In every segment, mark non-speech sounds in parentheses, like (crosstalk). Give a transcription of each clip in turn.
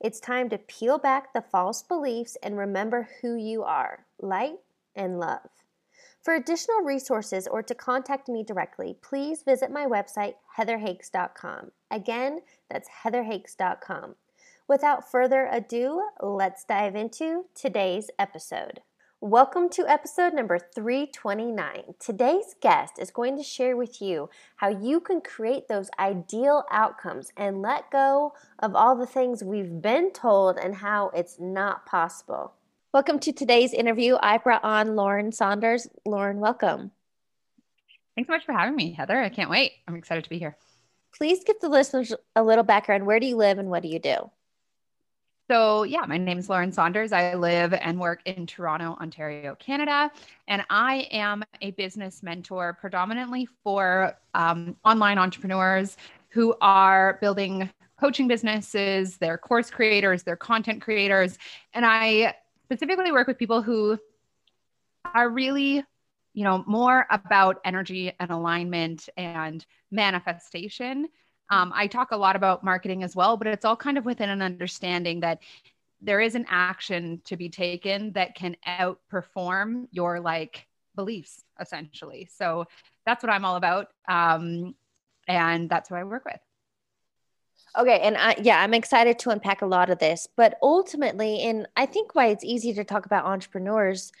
It's time to peel back the false beliefs and remember who you are light and love. For additional resources or to contact me directly, please visit my website, heatherhakes.com. Again, that's heatherhakes.com. Without further ado, let's dive into today's episode. Welcome to episode number 329. Today's guest is going to share with you how you can create those ideal outcomes and let go of all the things we've been told and how it's not possible. Welcome to today's interview. I brought on Lauren Saunders. Lauren, welcome. Thanks so much for having me, Heather. I can't wait. I'm excited to be here. Please give the listeners a little background. Where do you live and what do you do? So, yeah, my name is Lauren Saunders. I live and work in Toronto, Ontario, Canada. And I am a business mentor predominantly for um, online entrepreneurs who are building coaching businesses, they're course creators, they're content creators. And I specifically work with people who are really you know more about energy and alignment and manifestation um, I talk a lot about marketing as well, but it's all kind of within an understanding that there is an action to be taken that can outperform your like beliefs essentially. So that's what I'm all about. Um, and that's what I work with. Okay. And I, yeah, I'm excited to unpack a lot of this, but ultimately, and I think why it's easy to talk about entrepreneurs,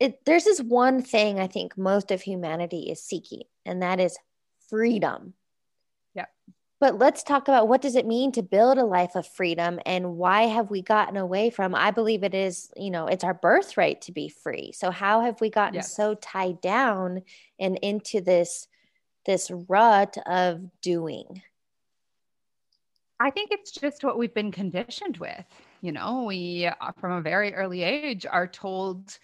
it, there's this one thing I think most of humanity is seeking, and that is freedom. But let's talk about what does it mean to build a life of freedom and why have we gotten away from I believe it is, you know, it's our birthright to be free. So how have we gotten yes. so tied down and into this this rut of doing? I think it's just what we've been conditioned with. You know, we uh, from a very early age are told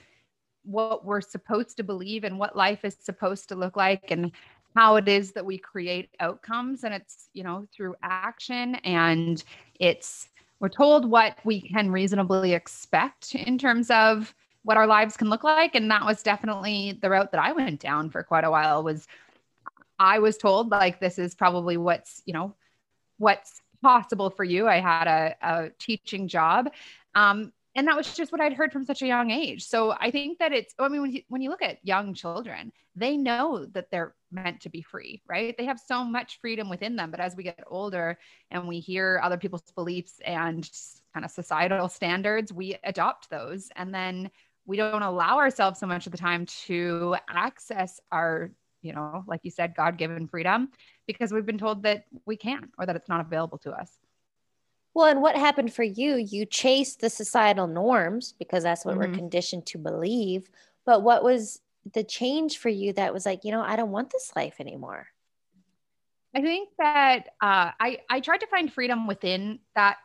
what we're supposed to believe and what life is supposed to look like and how it is that we create outcomes and it's you know through action and it's we're told what we can reasonably expect in terms of what our lives can look like and that was definitely the route that I went down for quite a while was I was told like this is probably what's you know what's possible for you I had a, a teaching job um, and that was just what I'd heard from such a young age. So I think that it's, I mean, when you, when you look at young children, they know that they're meant to be free, right? They have so much freedom within them. But as we get older and we hear other people's beliefs and kind of societal standards, we adopt those. And then we don't allow ourselves so much of the time to access our, you know, like you said, God given freedom because we've been told that we can't or that it's not available to us. Well, and what happened for you? You chased the societal norms because that's what mm-hmm. we're conditioned to believe. But what was the change for you that was like, you know, I don't want this life anymore? I think that uh, I I tried to find freedom within that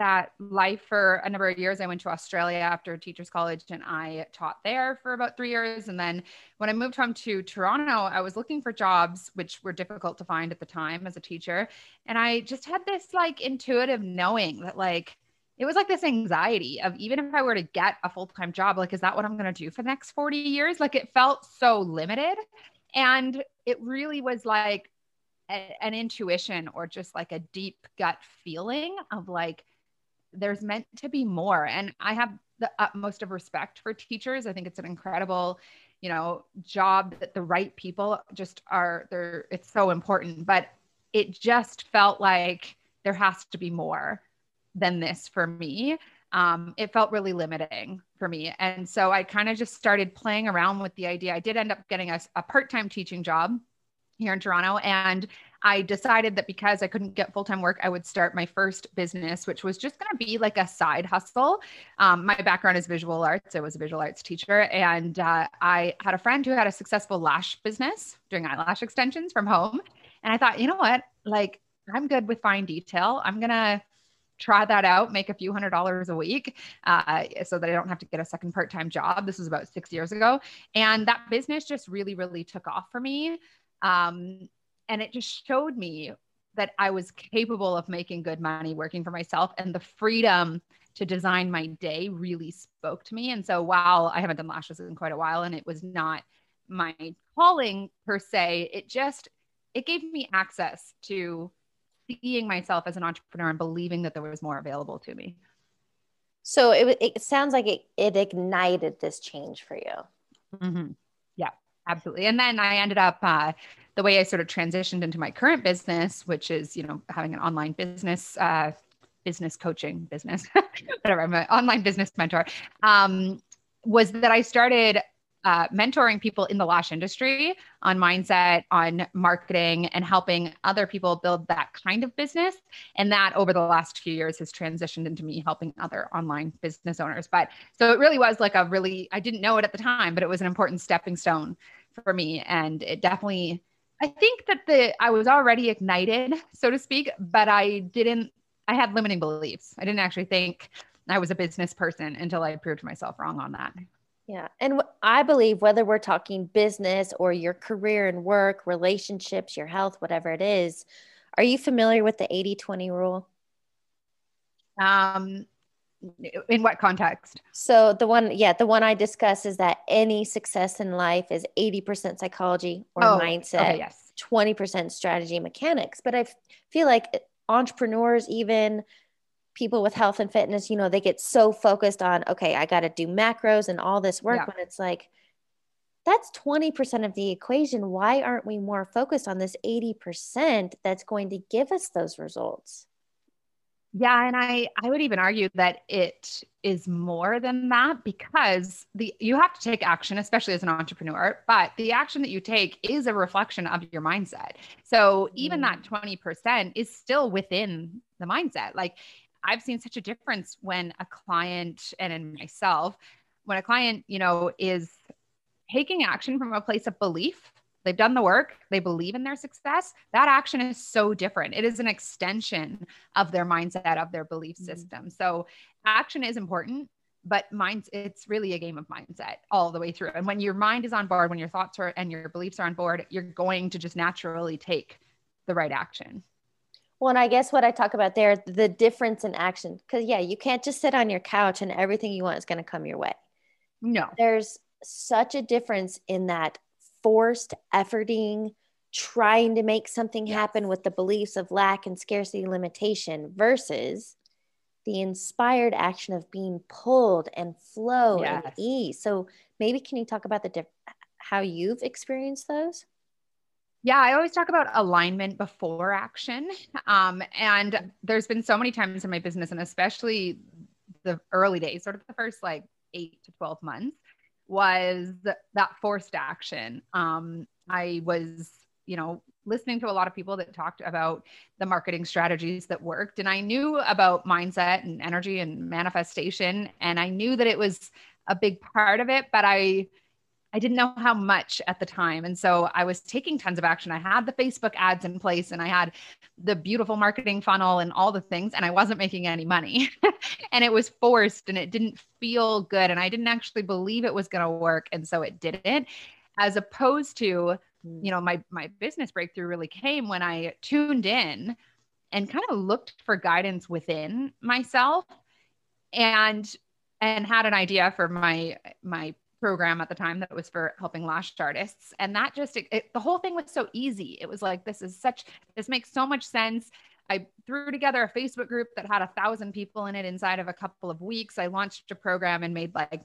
that life for a number of years. I went to Australia after teachers college and I taught there for about three years. And then when I moved home to Toronto, I was looking for jobs, which were difficult to find at the time as a teacher. And I just had this like intuitive knowing that like, it was like this anxiety of even if I were to get a full time job, like, is that what I'm going to do for the next 40 years? Like, it felt so limited. And it really was like a, an intuition or just like a deep gut feeling of like, there's meant to be more. And I have the utmost of respect for teachers. I think it's an incredible, you know, job that the right people just are there. It's so important. But it just felt like there has to be more than this for me. Um, it felt really limiting for me. And so I kind of just started playing around with the idea. I did end up getting a, a part time teaching job here in Toronto. And I decided that because I couldn't get full time work, I would start my first business, which was just going to be like a side hustle. Um, my background is visual arts. I was a visual arts teacher. And uh, I had a friend who had a successful lash business doing eyelash extensions from home. And I thought, you know what? Like, I'm good with fine detail. I'm going to try that out, make a few hundred dollars a week uh, so that I don't have to get a second part time job. This was about six years ago. And that business just really, really took off for me. Um, and it just showed me that I was capable of making good money working for myself and the freedom to design my day really spoke to me. And so while I haven't done lashes in quite a while and it was not my calling per se, it just it gave me access to seeing myself as an entrepreneur and believing that there was more available to me. So it, it sounds like it, it ignited this change for you. Mm-hmm. Yeah, absolutely. And then I ended up, uh, the way I sort of transitioned into my current business, which is, you know, having an online business, uh, business coaching business, (laughs) whatever, I'm an online business mentor, um, was that I started uh, mentoring people in the lash industry on mindset, on marketing, and helping other people build that kind of business. And that over the last few years has transitioned into me helping other online business owners. But so it really was like a really, I didn't know it at the time, but it was an important stepping stone for me. And it definitely, I think that the, I was already ignited, so to speak, but I didn't, I had limiting beliefs. I didn't actually think I was a business person until I proved myself wrong on that. Yeah. And I believe whether we're talking business or your career and work, relationships, your health, whatever it is, are you familiar with the 80 20 rule? Um, in what context? So the one, yeah, the one I discuss is that any success in life is 80% psychology or oh, mindset, okay, yes. 20% strategy mechanics. But I feel like entrepreneurs, even people with health and fitness, you know, they get so focused on, okay, I got to do macros and all this work yeah. when it's like, that's 20% of the equation. Why aren't we more focused on this 80% that's going to give us those results? Yeah, and I I would even argue that it is more than that because the you have to take action especially as an entrepreneur, but the action that you take is a reflection of your mindset. So even mm. that 20% is still within the mindset. Like I've seen such a difference when a client and in myself, when a client, you know, is taking action from a place of belief, they've done the work, they believe in their success, that action is so different. It is an extension of their mindset, of their belief mm-hmm. system. So action is important, but minds it's really a game of mindset all the way through. And when your mind is on board, when your thoughts are and your beliefs are on board, you're going to just naturally take the right action. Well, and I guess what I talk about there, the difference in action. Because, yeah, you can't just sit on your couch and everything you want is going to come your way. No. There's such a difference in that forced efforting, trying to make something yes. happen with the beliefs of lack and scarcity limitation versus the inspired action of being pulled and flow yes. and ease. So, maybe can you talk about the diff- how you've experienced those? Yeah, I always talk about alignment before action. Um, and there's been so many times in my business, and especially the early days, sort of the first like eight to 12 months, was that forced action. Um, I was, you know, listening to a lot of people that talked about the marketing strategies that worked. And I knew about mindset and energy and manifestation. And I knew that it was a big part of it, but I, I didn't know how much at the time. And so I was taking tons of action. I had the Facebook ads in place and I had the beautiful marketing funnel and all the things, and I wasn't making any money. (laughs) and it was forced and it didn't feel good. And I didn't actually believe it was going to work. And so it didn't. As opposed to, hmm. you know, my my business breakthrough really came when I tuned in and kind of looked for guidance within myself and and had an idea for my my program at the time that was for helping lash artists. And that just it, it, the whole thing was so easy. It was like this is such this makes so much sense. I threw together a facebook group that had a thousand people in it inside of a couple of weeks. I launched a program and made like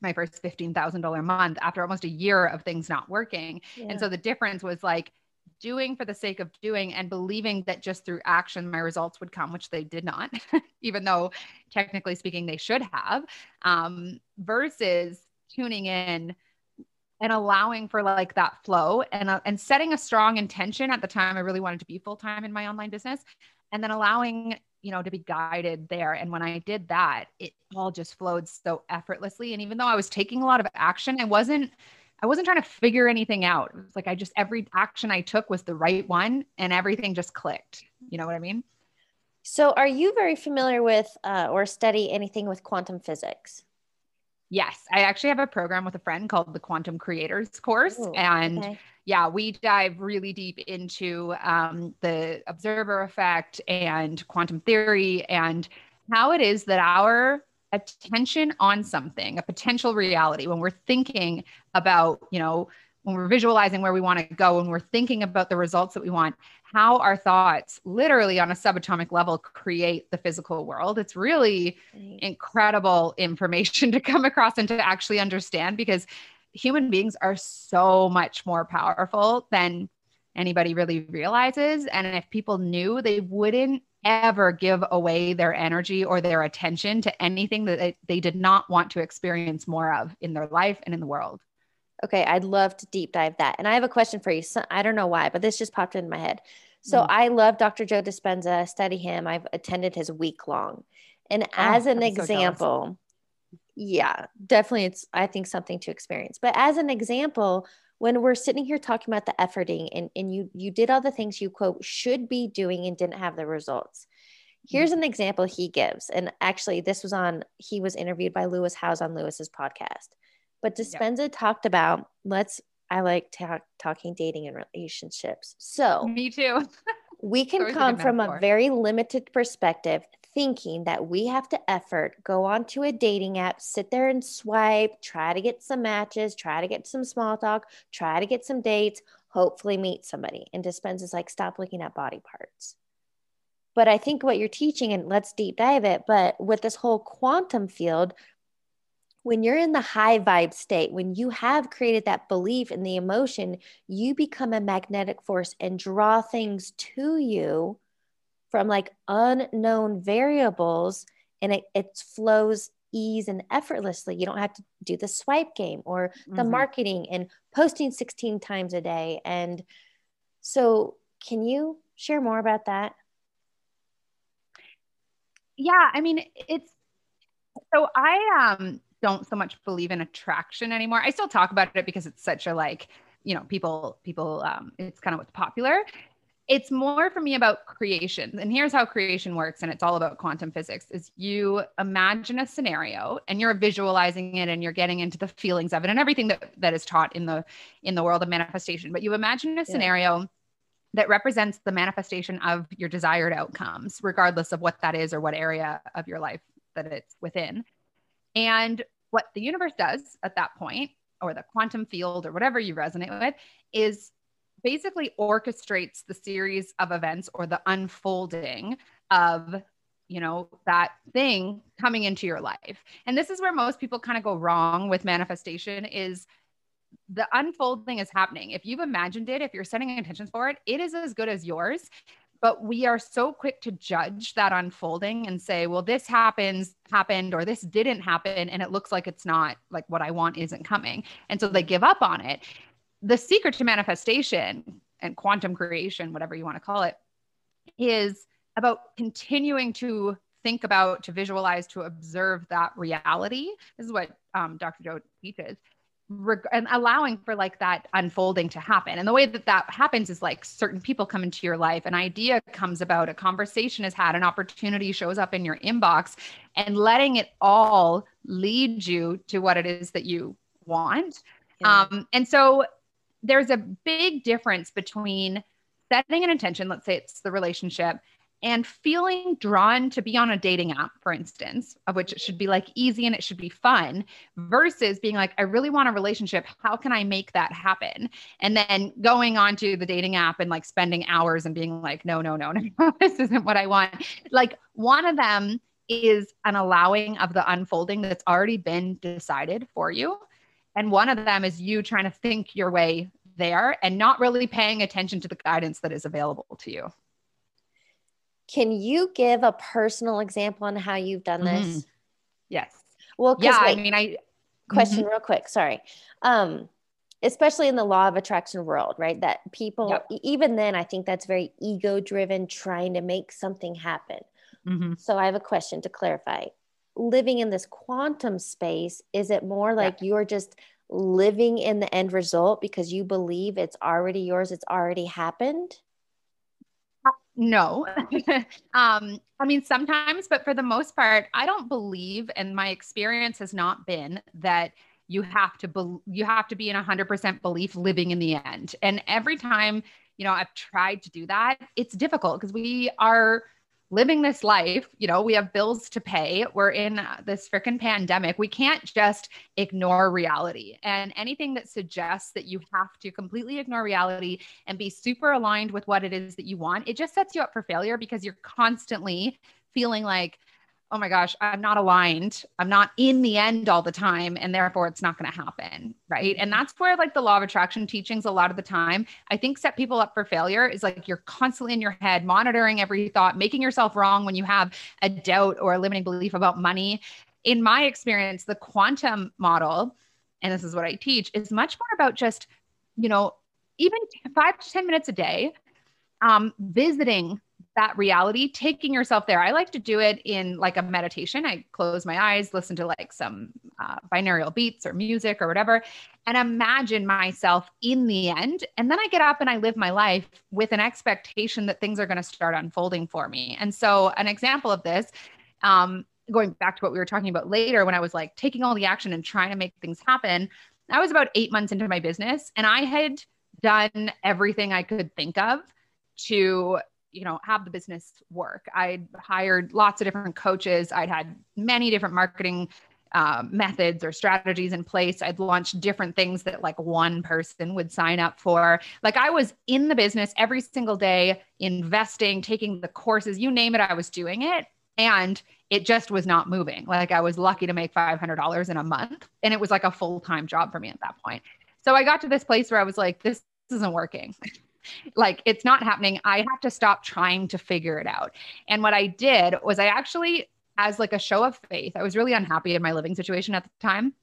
my first $15000 a month after almost a year of things not working. Yeah. and so the difference was like doing for the sake of doing and believing that just through action my results would come which they did not (laughs) even though technically speaking they should have um, versus tuning in and allowing for like that flow and uh, and setting a strong intention. At the time I really wanted to be full time in my online business and then allowing you know to be guided there. And when I did that it all just flowed so effortlessly. And even though I was taking a lot of action I wasn't I wasn't trying to figure anything out. It was like I just every action I took was the right one and everything just clicked. You know what I mean? So, are you very familiar with uh, or study anything with quantum physics? Yes, I actually have a program with a friend called the Quantum Creators course. Ooh, and okay. yeah, we dive really deep into um, the observer effect and quantum theory and how it is that our attention on something, a potential reality, when we're thinking about, you know, when we're visualizing where we want to go, when we're thinking about the results that we want, how our thoughts literally on a subatomic level create the physical world. It's really right. incredible information (laughs) to come across and to actually understand because human beings are so much more powerful than anybody really realizes. And if people knew, they wouldn't ever give away their energy or their attention to anything that they, they did not want to experience more of in their life and in the world. Okay, I'd love to deep dive that. And I have a question for you. So, I don't know why, but this just popped into my head. So mm. I love Dr. Joe Dispenza, study him. I've attended his week long. And oh, as an example, so yeah, definitely it's I think something to experience. But as an example, when we're sitting here talking about the efforting and, and you you did all the things you quote should be doing and didn't have the results. Here's an example he gives. And actually, this was on, he was interviewed by Lewis Howes on Lewis's podcast. But Dispenza yep. talked about let's I like talk, talking dating and relationships. So me too. (laughs) we can come from a very limited perspective, thinking that we have to effort, go onto a dating app, sit there and swipe, try to get some matches, try to get some small talk, try to get some dates, hopefully meet somebody. And Dispenza's like, stop looking at body parts. But I think what you're teaching, and let's deep dive it, but with this whole quantum field, when you're in the high vibe state, when you have created that belief in the emotion, you become a magnetic force and draw things to you from like unknown variables and it, it flows ease and effortlessly. You don't have to do the swipe game or the mm-hmm. marketing and posting 16 times a day. And so, can you share more about that? Yeah, I mean, it's so I um don't so much believe in attraction anymore. I still talk about it because it's such a like, you know, people, people, um, it's kind of what's popular. It's more for me about creation. And here's how creation works. And it's all about quantum physics is you imagine a scenario and you're visualizing it and you're getting into the feelings of it and everything that, that is taught in the, in the world of manifestation. But you imagine a scenario yeah. that represents the manifestation of your desired outcomes, regardless of what that is or what area of your life that it's within. And what the universe does at that point, or the quantum field, or whatever you resonate with, is basically orchestrates the series of events or the unfolding of you know that thing coming into your life. And this is where most people kind of go wrong with manifestation is the unfolding is happening. If you've imagined it if you're setting intentions for it it is as good as yours but we are so quick to judge that unfolding and say well this happens happened or this didn't happen and it looks like it's not like what i want isn't coming. And so they give up on it. The secret to manifestation and quantum creation whatever you want to call it is about continuing to think about to visualize to observe that reality. This is what um, dr joe teaches reg- and allowing for like that unfolding to happen. And the way that that happens is like certain people come into your life, an idea comes about, a conversation is had, an opportunity shows up in your inbox, and letting it all lead you to what it is that you want. Yeah. Um, and so there's a big difference between setting an intention, let's say it's the relationship, and feeling drawn to be on a dating app, for instance, of which it should be like easy and it should be fun, versus being like, I really want a relationship. How can I make that happen? And then going on to the dating app and like spending hours and being like, no, no, no, (laughs) no, this isn't what I want. Like one of them is an allowing of the unfolding that's already been decided for you. And one of them is you trying to think your way there and not really paying attention to the guidance that is available to you. Can you give a personal example on how you've done this? Mm-hmm. Yes. Well, yeah, wait, I mean, I question mm-hmm. real quick. Sorry. Um, especially in the law of attraction world, right? That people, yep. even then, I think that's very ego driven, trying to make something happen. Mm-hmm. So I have a question to clarify. Living in this quantum space, is it more like you're just living in the end result because you believe it's already yours, it's already happened? No. (laughs) um, I mean, sometimes, but for the most part, I don't believe, and my experience has not been that you have to be, you have to be in 100% belief living in the end. And every time, you know, I've tried to do that, it's difficult because we are living this life, you know, we have bills to pay. We're in this freaking pandemic. We can't just ignore reality. And anything that suggests that you have to completely ignore reality and be super aligned with what it is that you want, it just sets you up for failure because you're constantly feeling like, oh my gosh, I'm not aligned. I'm not in the end all the time. And therefore, it's not going to happen. Right. And that's where like the law of attraction teachings a lot of the time, I think set people up for failure is like you're constantly in your head, monitoring every thought, making yourself wrong when you have a doubt or a limiting belief about money. In my experience, the quantum model, and this is what I teach, is much more about just, you know, even five to 10 minutes a day, um, visiting that reality, taking yourself there. I like to do it in like a meditation. I close my eyes, listen to like some uh, binaural beats or music or whatever, and imagine myself in the end. And then I get up and I live my life with an expectation that things are going to start unfolding for me. And so, an example of this, um, going back to what we were talking about later, when I was like taking all the action and trying to make things happen, I was about eight months into my business and I had done everything I could think of to you know have the business work. I'd hired lots of different coaches. I'd had many different marketing uh, methods or strategies in place. I'd launched different things that like one person would sign up for. Like i was in the business every single day investing taking the courses you name it i was doing it. And it just was not moving. Like i was lucky to make $500 in a month and it was like a full-time job for me at that point. So i got to this place where i was like this isn't working (laughs) like it's not happening. I have to stop trying to figure it out. And what I did was I actually, as like a show of faith, I was really unhappy in my living situation at the time.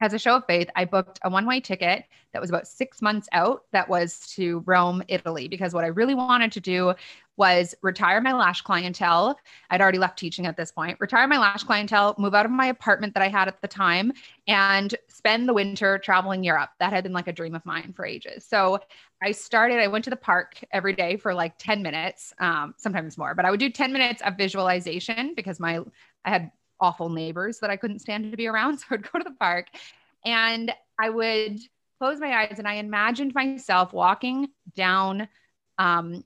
As a show of faith, I booked a one way ticket that was about six months out that was to Rome, Italy, because what I really wanted to do was retire my lash clientele. I'd already left teaching at this point, retire my lash clientele, move out of my apartment that I had at the time, and spend the winter traveling Europe. That had been like a dream of mine for ages. So I started, I went to the park every day for like 10 minutes, um, sometimes more, but I would do 10 minutes of visualization because my, I had awful neighbors that I couldn't stand to be around. (laughs) So I'd go to the park and I would close my eyes and I imagined myself walking down um,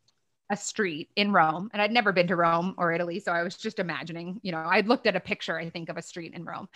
a street in Rome. And I'd never been to Rome or Italy. So I was just imagining, you know, I'd looked at a picture, I think, of a street in Rome.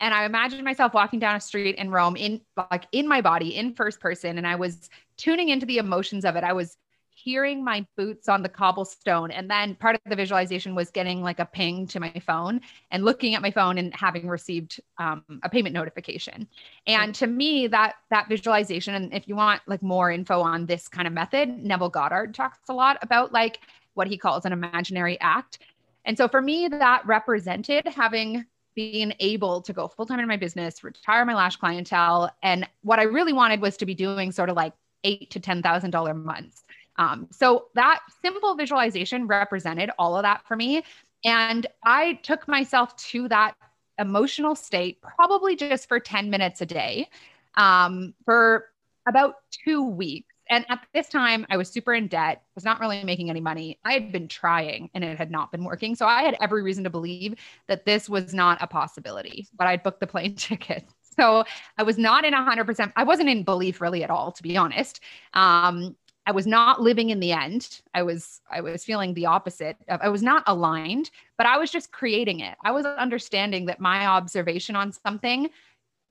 And I imagined myself walking down a street in Rome in like in my body, in first person. And I was tuning into the emotions of it. I was hearing my boots on the cobblestone. And then part of the visualization was getting like a ping to my phone and looking at my phone and having received um, a payment notification. And to me, that that visualization, and if you want like more info on this kind of method, Neville Goddard talks a lot about like what he calls an imaginary act. And so for me, that represented having been able to go full time in my business, retire my lash clientele. And what I really wanted was to be doing sort of like eight to ten thousand dollar months. Um, so that simple visualization represented all of that for me. And I took myself to that emotional state probably just for 10 minutes a day um, for about two weeks. And at this time, I was super in debt, was not really making any money. I had been trying and it had not been working. So I had every reason to believe that this was not a possibility, but I'd booked the plane (laughs) ticket. So I was not in 100%. I wasn't in belief really at all, to be honest. Um, I was not living in the end. I was I was feeling the opposite. I was not aligned, but I was just creating it. I was understanding that my observation on something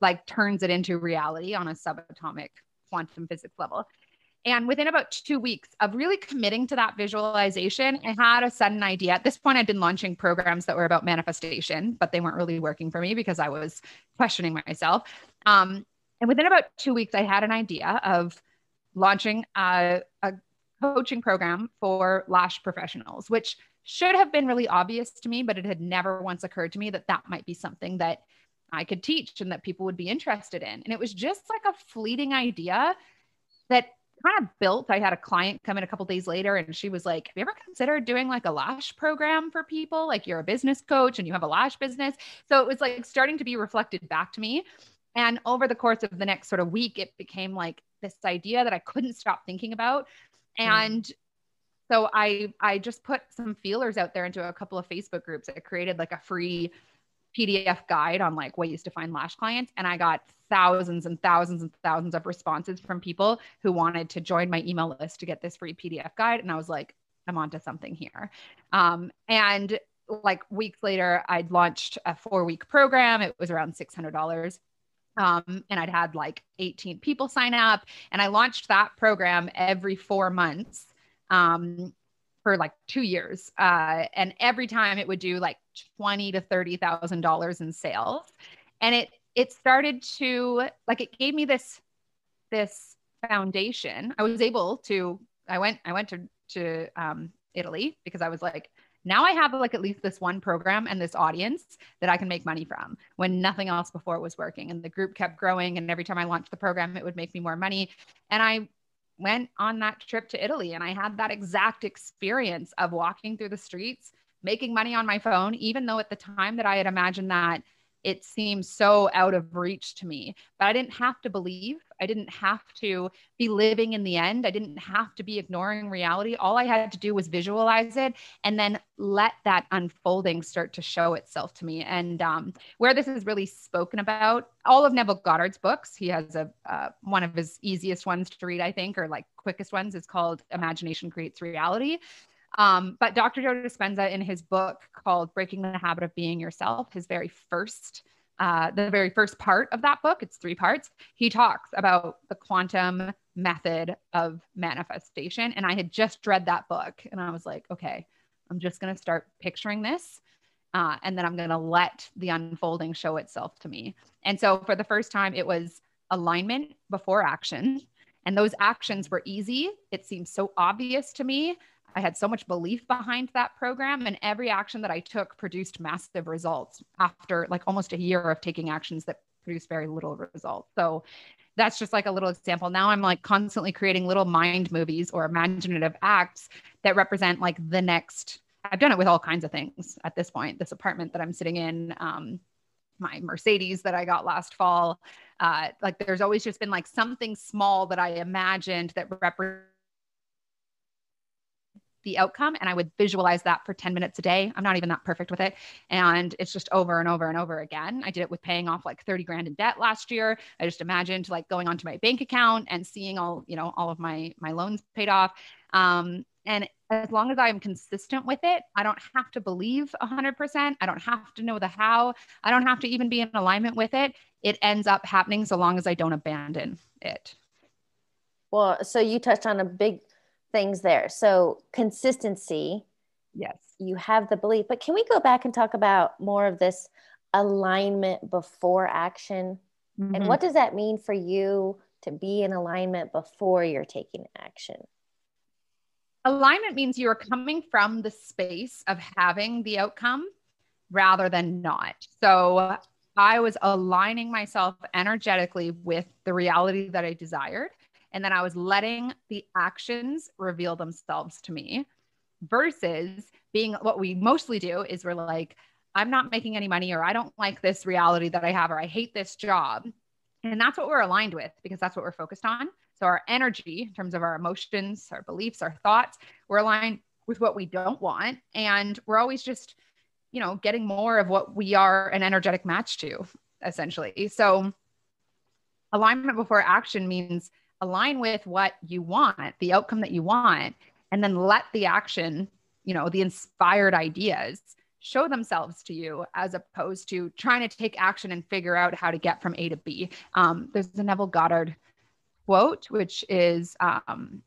like turns it into reality on a subatomic quantum physics level. And within about two weeks of really committing to that visualization, I had a sudden idea. At this point, I'd been launching programs that were about manifestation, but they weren't really working for me because I was questioning myself. Um, and within about two weeks, I had an idea of launching a, a coaching program for lash professionals, which should have been really obvious to me, but it had never once occurred to me that that might be something that I could teach and that people would be interested in. And it was just like a fleeting idea that kind of built. I had a client come in a couple days later and she was like, Have you ever considered doing like a lash program for people? Like you're a business coach and you have a lash business. So it was like starting to be reflected back to me. And over the course of the next sort of week, it became like this idea that I couldn't stop thinking about. Mm. And so I I just put some feelers out there into a couple of Facebook groups. I created like a free PDF guide on like ways to find lash clients. And I got thousands and thousands and thousands of responses from people who wanted to join my email list to get this free PDF guide. And I was like, I'm onto something here. Um, and like weeks later, I'd launched a four week program. It was around $600. Um, and I'd had like 18 people sign up. And I launched that program every four months. Um, for like two years. Uh, and every time it would do like twenty to thirty thousand dollars in sales. And it it started to like it gave me this this foundation. I was able to I went I went to to um, Italy because I was like now I have like at least this one program and this audience that I can make money from when nothing else before was working. And the group kept growing. And every time I launched the program, it would make me more money. And I went on that trip to Italy and I had that exact experience of walking through the streets, making money on my phone, even though at the time that I had imagined that it seemed so out of reach to me. But I didn't have to believe. I didn't have to be living in the end. I didn't have to be ignoring reality. All I had to do was visualize it and then let that unfolding start to show itself to me. And um, where this is really spoken about, all of Neville Goddard's books, he has a uh, one of his easiest ones to read, I think, or like quickest ones is called Imagination Creates Reality. Um, but Dr. Joe Dispenza, in his book called Breaking the Habit of Being Yourself, his very first, uh, the very first part of that book, it's three parts, he talks about the quantum method of manifestation. And I had just read that book and I was like, okay, I'm just going to start picturing this. Uh, and then I'm going to let the unfolding show itself to me. And so for the first time, it was alignment before action. And those actions were easy. It seemed so obvious to me. I had so much belief behind that program, and every action that I took produced massive results after like almost a year of taking actions that produced very little results. So that's just like a little example. Now I'm like constantly creating little mind movies or imaginative acts that represent like the next. I've done it with all kinds of things at this point. This apartment that I'm sitting in, um, my Mercedes that I got last fall. Uh, like there's always just been like something small that I imagined that represents the outcome and I would visualize that for 10 minutes a day. I'm not even that perfect with it. And it's just over and over and over again. I did it with paying off like 30 grand in debt last year. I just imagined like going onto my bank account and seeing all, you know, all of my my loans paid off. Um, and as long as I'm consistent with it, I don't have to believe 100%. I don't have to know the how. I don't have to even be in alignment with it. It ends up happening so long as I don't abandon it. Well, so you touched on a big things there. So consistency. Yes. You have the belief, but can we go back and talk about more of this alignment before action? Mm-hmm. And what does that mean for you to be in alignment before you're taking action? Alignment means you're coming from the space of having the outcome rather than not. So I was aligning myself energetically with the reality that I desired. And then I was letting the actions reveal themselves to me versus being what we mostly do is we're like, I'm not making any money, or I don't like this reality that I have, or I hate this job. And that's what we're aligned with because that's what we're focused on. So our energy, in terms of our emotions, our beliefs, our thoughts, we're aligned with what we don't want. And we're always just, you know, getting more of what we are an energetic match to, essentially. So alignment before action means align with what you want, the outcome that you want, and then let the action, you know, the inspired ideas show themselves to you as opposed to trying to take action and figure out how to get from A to B. Um, there's a Neville Goddard quote, which is um,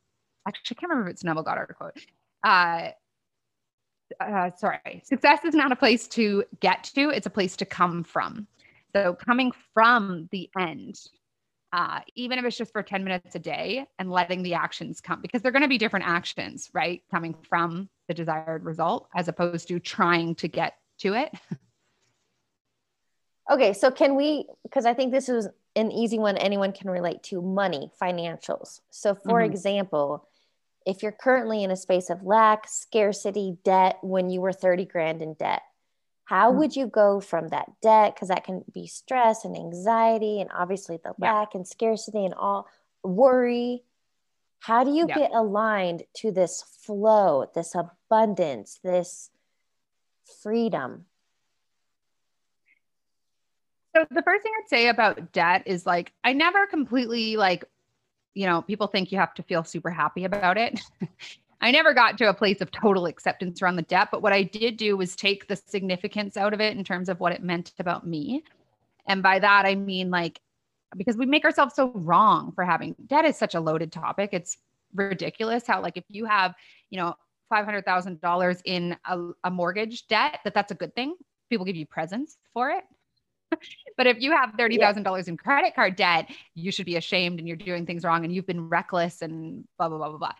actually, I can't remember if it's Neville Goddard quote. Uh, uh, sorry, success is not a place to get to, it's a place to come from. So, coming from the end, uh, even if it's just for 10 minutes a day and letting the actions come because they're going to be different actions, right? Coming from the desired result as opposed to trying to get to it. (laughs) Okay, so can we, because I think this is an easy one anyone can relate to money, financials. So, for mm-hmm. example, if you're currently in a space of lack, scarcity, debt, when you were 30 grand in debt, how mm-hmm. would you go from that debt because that can be stress and anxiety and obviously the yeah. lack and scarcity and all worry How do you yeah. get aligned to this flow, this abundance, this freedom? So the first thing I'd say about debt is like I never completely like you know, people think you have to feel super happy about it. (laughs) I never got to a place of total acceptance around the debt, but what I did do was take the significance out of it in terms of what it meant about me. And by that, I mean like, because we make ourselves so wrong for having debt is such a loaded topic. It's ridiculous how, like, if you have, you know, $500,000 in a, a mortgage debt, that that's a good thing. People give you presents for it. (laughs) but if you have $30,000 yeah. in credit card debt, you should be ashamed and you're doing things wrong and you've been reckless and blah, blah, blah, blah, blah.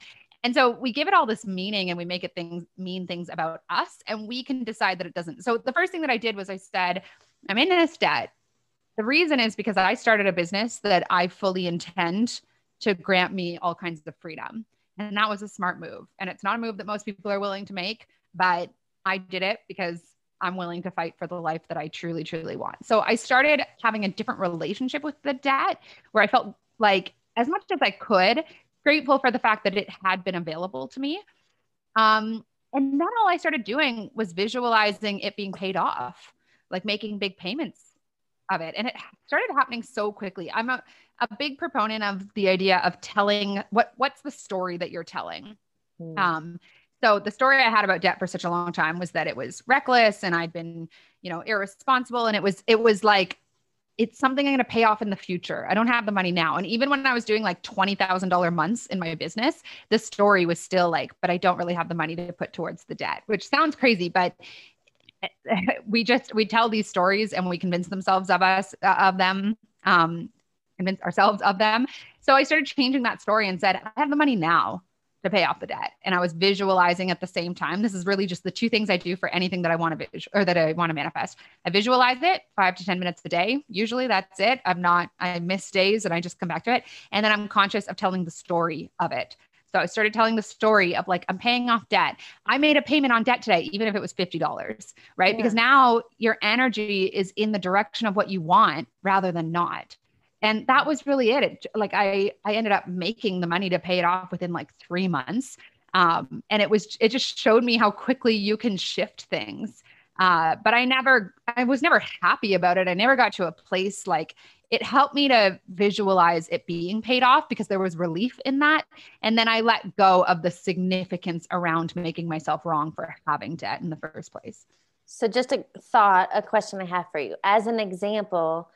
And so we give it all this meaning and we make it things mean things about us and we can decide that it doesn't. So the first thing that I did was I said, I'm in this debt. The reason is because I started a business that I fully intend to grant me all kinds of freedom. And that was a smart move. And it's not a move that most people are willing to make, but I did it because I'm willing to fight for the life that I truly, truly want. So I started having a different relationship with the debt where I felt like, as much as I could, grateful for the fact that it had been available to me. Um, and then all I started doing was visualizing it being paid off, like making big payments of it. And it started happening so quickly. I'm a, a big proponent of the idea of telling what what's the story that you're telling. Mm. Um, so the story I had about debt for such a long time was that it was reckless and I'd been, you know, irresponsible. And it was, it was like, it's something I'm going to pay off in the future. I don't have the money now. And even when I was doing like $20,000 months in my business, the story was still like, but I don't really have the money to put towards the debt, which sounds crazy, but (laughs) we just, we tell these stories and we convince themselves of us, uh, of them, um, convince ourselves of them. So I started changing that story and said, I have the money now to pay off the debt. And I was visualizing at the same time. This is really just the two things I do for anything that I want to visual or that I want to manifest. I visualize it five to 10 minutes a day. Usually that's it. I'm not, I miss days and I just come back to it. And then I'm conscious of telling the story of it. So I started telling the story of like, I'm paying off debt. I made a payment on debt today, even if it was $50, right? Yeah. Because now your energy is in the direction of what you want rather than not and that was really it. it like i i ended up making the money to pay it off within like three months. Um, and it was it just showed me how quickly you can shift things. Uh, but i never i was never happy about it. I never got to a place like it helped me to visualize it being paid off because there was relief in that. And then i let go of the significance around making myself wrong for having debt in the first place. So just a thought a question i have for you. As an example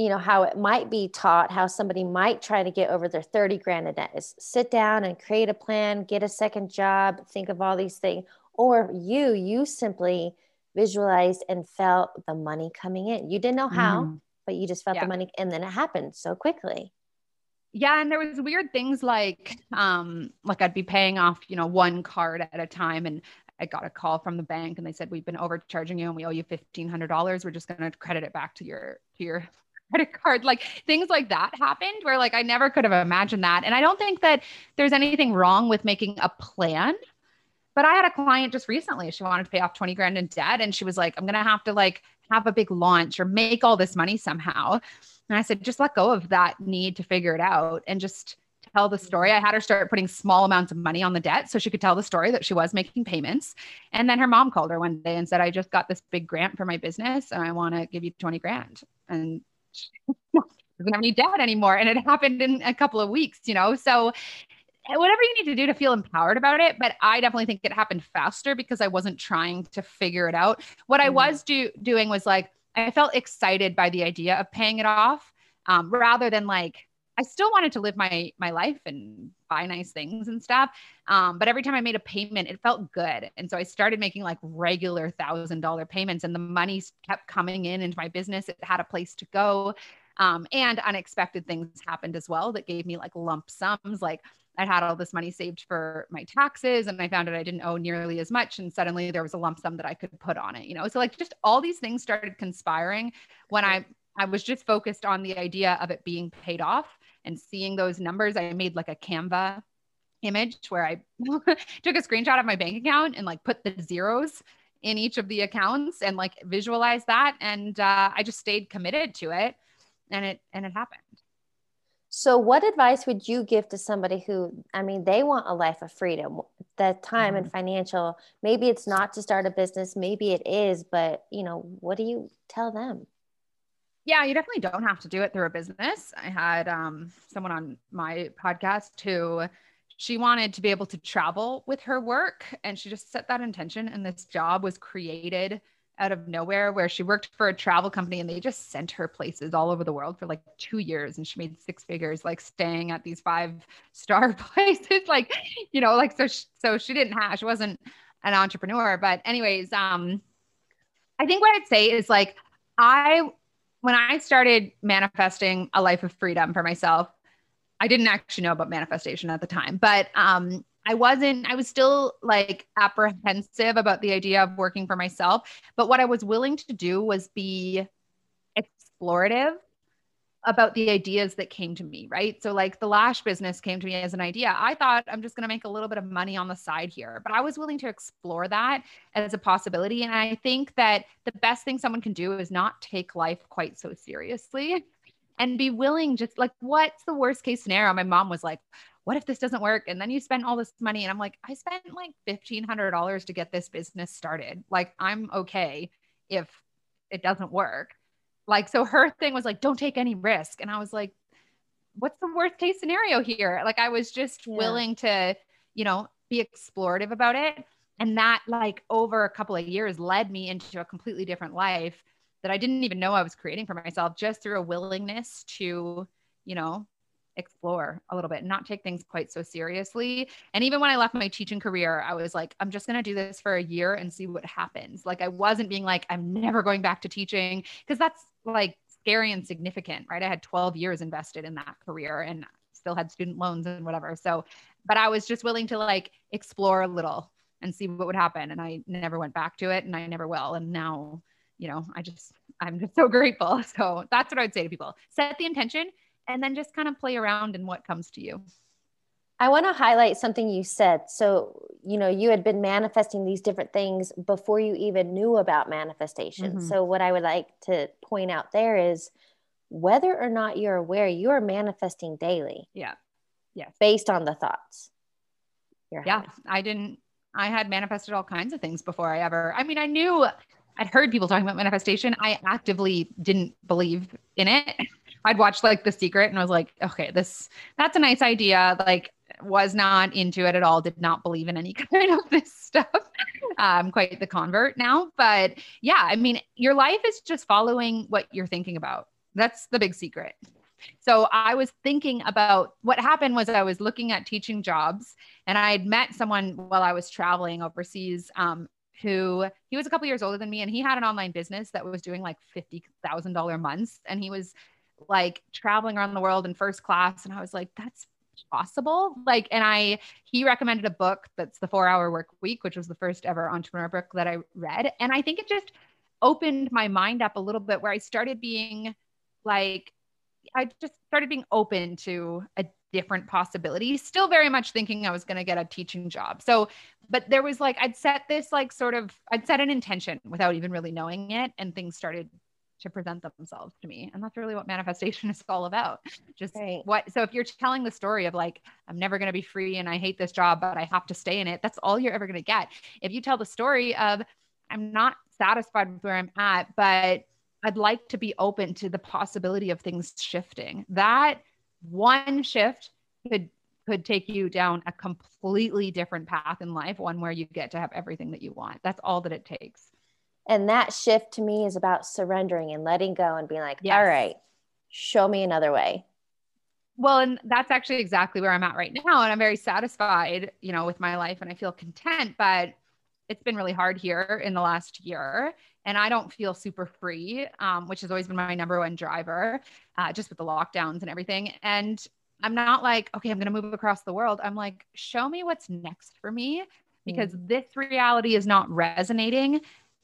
you know how it might be taught how somebody might try to get over their 30 grand a debt is sit down and create a plan get a second job think of all these things or you you simply visualized and felt the money coming in you didn't know how mm. but you just felt yeah. the money and then it happened so quickly yeah and there was weird things like um like i'd be paying off you know one card at a time and I got a call from the bank and they said we've been overcharging you and we owe you fifteen hundred dollars. We're just going to credit it back to your to your credit (laughs) card like things like that happened where like i never could have imagined that and i don't think that there's anything wrong with making a plan but i had a client just recently she wanted to pay off 20 grand in debt and she was like i'm gonna have to like have a big launch or make all this money somehow and i said just let go of that need to figure it out and just tell the story. I had her start putting small amounts of money on the debt so she could tell the story that she was making payments. And then her mom called her one day and said, I just got this big grant for my business and I want to give you 20 grand. And doesn't have any debt anymore. And it happened in a couple of weeks, you know? So whatever you need to do to feel empowered about it. But I definitely think it happened faster because I wasn't trying to figure it out. What mm. I was do, doing was like, I felt excited by the idea of paying it off um, rather than like, I still wanted to live my my life and buy nice things and stuff. Um, but every time I made a payment, it felt good. And so I started making like regular thousand dollar payments, and the money kept coming in into my business. It had a place to go. Um, and unexpected things happened as well that gave me like lump sums. Like I had all this money saved for my taxes, and I found out I didn't owe nearly as much. And suddenly there was a lump sum that I could put on it, you know? So, like, just all these things started conspiring when I I was just focused on the idea of it being paid off and seeing those numbers, I made like a Canva image where I (laughs) took a screenshot of my bank account and like put the zeros in each of the accounts and like visualize that. And uh, I just stayed committed to it and it, and it happened. So, what advice would you give to somebody who, I mean, they want a life of freedom, the time mm-hmm. and financial? Maybe it's not to start a business, maybe it is, but you know, what do you tell them? Yeah, you definitely don't have to do it through a business. I had um, someone on my podcast who she wanted to be able to travel with her work, and she just set that intention. And this job was created out of nowhere where she worked for a travel company and they just sent her places all over the world for like two years and she made six figures like staying at these five star (laughs) places like you know like so she, so she didn't have she wasn't an entrepreneur but anyways um i think what i'd say is like i when i started manifesting a life of freedom for myself i didn't actually know about manifestation at the time but um I wasn't, I was still like apprehensive about the idea of working for myself. But what I was willing to do was be explorative about the ideas that came to me, right? So, like the lash business came to me as an idea. I thought I'm just going to make a little bit of money on the side here, but I was willing to explore that as a possibility. And I think that the best thing someone can do is not take life quite so seriously and be willing, just like, what's the worst case scenario? My mom was like, what if this doesn't work? And then you spend all this money. And I'm like, I spent like $1,500 to get this business started. Like, I'm okay if it doesn't work. Like, so her thing was like, don't take any risk. And I was like, what's the worst case scenario here? Like, I was just yeah. willing to, you know, be explorative about it. And that, like, over a couple of years led me into a completely different life that I didn't even know I was creating for myself just through a willingness to, you know, explore a little bit not take things quite so seriously. And even when I left my teaching career, I was like, I'm just going to do this for a year and see what happens. Like, I wasn't being like, I'm never going back to teaching because that's like scary and significant, right? I had 12 years invested in that career and still had student loans and whatever. So, but I was just willing to like explore a little and see what would happen. And I never went back to it and I never will. And now, you know, I just, I'm just so grateful. (laughs) So that's what I would say to people set the intention and then just kind of play around in what comes to you. I want to highlight something you said. So, you know, you had been manifesting these different things before you even knew about manifestation. Mm-hmm. So, what I would like to point out there is whether or not you're aware, you are manifesting daily. Yeah. Yes. Based on the thoughts. yeah. I didn't, I had manifested all kinds of things before I ever, I mean, I knew I'd heard people talking about manifestation. I actively didn't believe in it. I'd watched like The Secret and I was like, okay, this that's a nice idea. Like was not into it at all, did not believe in any (laughs) kind of this stuff. I'm quite the convert now. But yeah, I mean, your life is just following what you're thinking about. That's the big secret. So I was thinking about what happened was I was looking at teaching jobs and I had met someone while I was traveling overseas um, who he was a couple years older than me and he had an online business that was doing like $50,000 months and he was like traveling around the world in first class. And I was like, that's possible. Like, and I, he recommended a book that's the four hour work week, which was the first ever entrepreneur book that I read. And I think it just opened my mind up a little bit where I started being like, I just started being open to a different possibility, still very much thinking I was going to get a teaching job. So, but there was like, I'd set this like sort of, I'd set an intention without even really knowing it, and things started to present themselves to me. And that's really what manifestation is all about. Just right. what, so if you're telling the story of like, I'm never going to be free and I hate this job, but I have to stay in it, that's all you're ever going to get. If you tell the story of, I'm not satisfied with where I'm at, but I'd like to be open to the possibility of things shifting. That one shift could could take you down a completely different path in life, one where you get to have everything that you want. That's all that it takes. And that shift to me is about surrendering and letting go and being like, yes. all right, show me another way. Well, and that's actually exactly where I'm at right now. And I'm very satisfied, you know, with my life and I feel content, but it's been really hard here in the last year. And I don't feel super free, um, which has always been my number one driver, uh, just with the lockdowns and everything. And I'm not like, okay, I'm going to move across the world. I'm like, show me what's next for me because mm. this reality is not resonating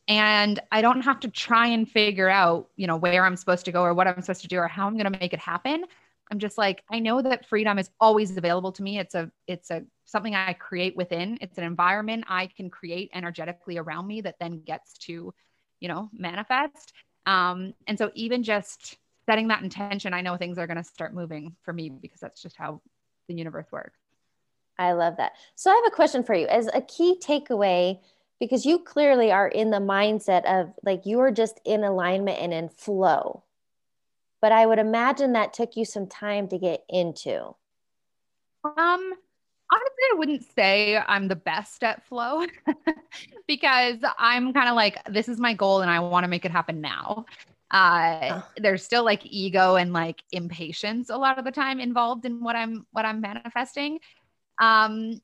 and I don't have to try and figure out, you know, where I'm supposed to go or what I'm supposed to do or how I'm going to make it happen. I'm just like, I know that freedom is always available to me. It's a, it's a, something I create within. It's an environment I can create energetically around me that then gets to, you know, manifest. Um, and so even just setting that intention, I know things are going to start moving for me because that's just how the universe works. I love that. So I have a question for you as a key takeaway because you clearly are in the mindset of like you are just in alignment and in flow. But I would imagine that took you some time to get into. Um honestly I wouldn't say I'm the best at flow (laughs) because I'm kind of like this is my goal and I want to make it happen now. Uh oh. there's still like ego and like impatience a lot of the time involved in what I'm what I'm manifesting. Um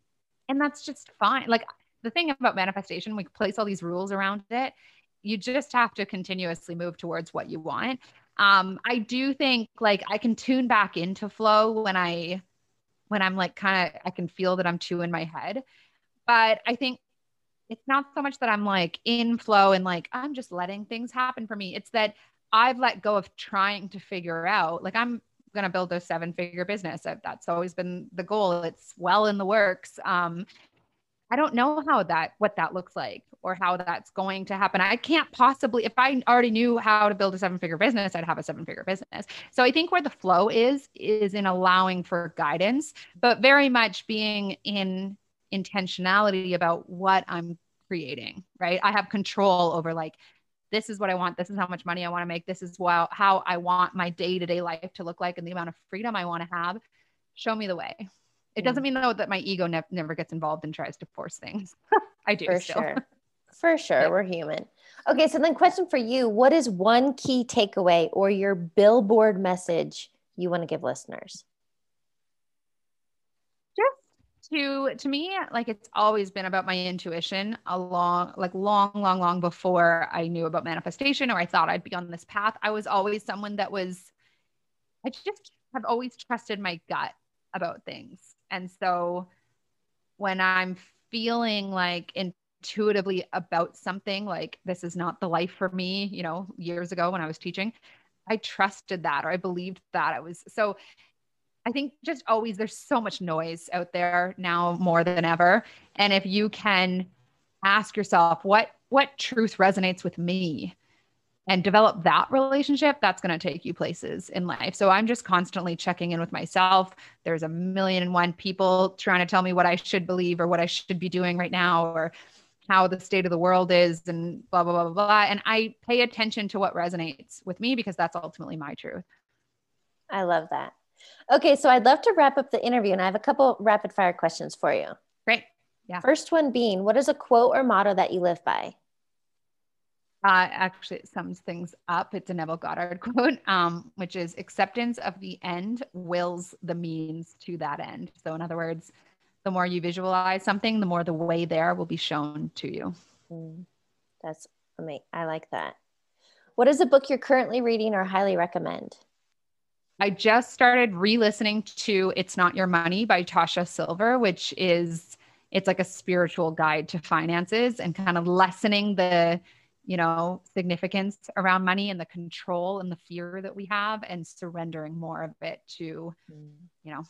and that's just fine. Like the thing about manifestation, we place all these rules around it. You just have to continuously move towards what you want. Um, I do think like I can tune back into flow when I when I'm like kind of I can feel that I'm too in my head. But I think it's not so much that I'm like in flow and like I'm just letting things happen for me. It's that I've let go of trying to figure out like I'm going to build a seven figure business. That's always been the goal. It's well in the works. Um, I don't know how that what that looks like or how that's going to happen. I can't possibly if I already knew how to build a seven-figure business, I'd have a seven-figure business. So I think where the flow is is in allowing for guidance, but very much being in intentionality about what I'm creating, right? I have control over like this is what I want. This is how much money I want to make. This is how, how I want my day to day life to look like and the amount of freedom I want to have. Show me the way. It doesn't mean though that my ego ne- never gets involved and tries to force things. (laughs) I do for still. sure. (laughs) For sure, yeah. we're human. Okay, so then question for you: What is one key takeaway or your billboard message you want to give listeners? Just to to me, like it's always been about my intuition. Along, like long, long, long before I knew about manifestation or I thought I'd be on this path, I was always someone that was. I just have always trusted my gut about things and so when I'm feeling like intuitively about something, like this is not the life for me, you know, years ago when I was teaching, I trusted that or I believed that I was so I think just always there's so much noise out there now more than ever. And if you can ask yourself what what truth resonates with me and develop that relationship, that's going to take you places in life. So I'm just constantly checking in with myself. There's a million and one people trying to tell me what I should believe or what I should be doing right now or how the state of the world is and blah, blah, blah, blah, blah. And I pay attention to what resonates with me because that's ultimately my truth. I love that. Okay, so I'd love to wrap up the interview and I have a couple rapid fire questions for you. Great. Yeah. First one being, what is a quote or motto that you live by? Uh, actually it sums things up. It's a Neville Goddard (laughs) quote, um, which is acceptance of the end wills the means to that end. So, in other words, the more you visualize something, the more the way there will be shown to you. Mm, that's amazing. I like that. What is a book you're currently reading or highly recommend? I just started re-listening to "It's Not Your Money" by Tosha Silver, which is it's like a spiritual guide to finances and kind of lessening the you know, significance around money and the control and the fear that we have and surrendering more of it to, mm. you know,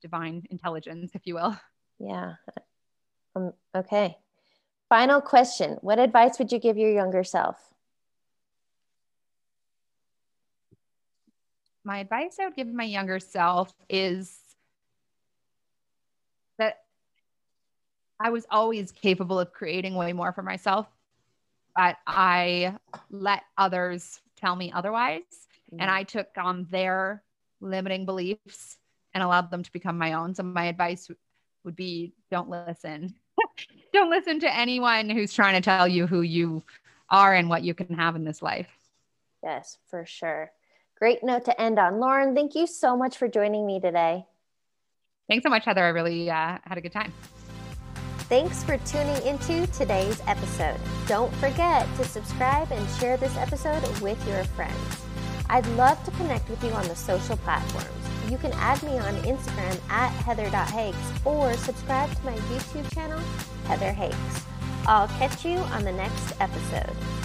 divine intelligence, if you will. Yeah. Um, okay. Final question What advice would you give your younger self? My advice I would give my younger self is that I was always capable of creating way more for myself but I let others tell me otherwise. Mm-hmm. And I took on their limiting beliefs and allowed them to become my own. So my advice would be don't listen. (laughs) don't listen to anyone who's trying to tell you who you are and what you can have in this life. Yes, for sure. Great note to end on. Lauren, thank you so much for joining me today. Thanks so much, Heather. I really uh, had a good time. Thanks for tuning into today's episode. Don't forget to subscribe and share this episode with your friends. I'd love to connect with you on the social platforms. You can add me on Instagram at heather.hakes or subscribe to my YouTube channel, Heather Hakes. I'll catch you on the next episode.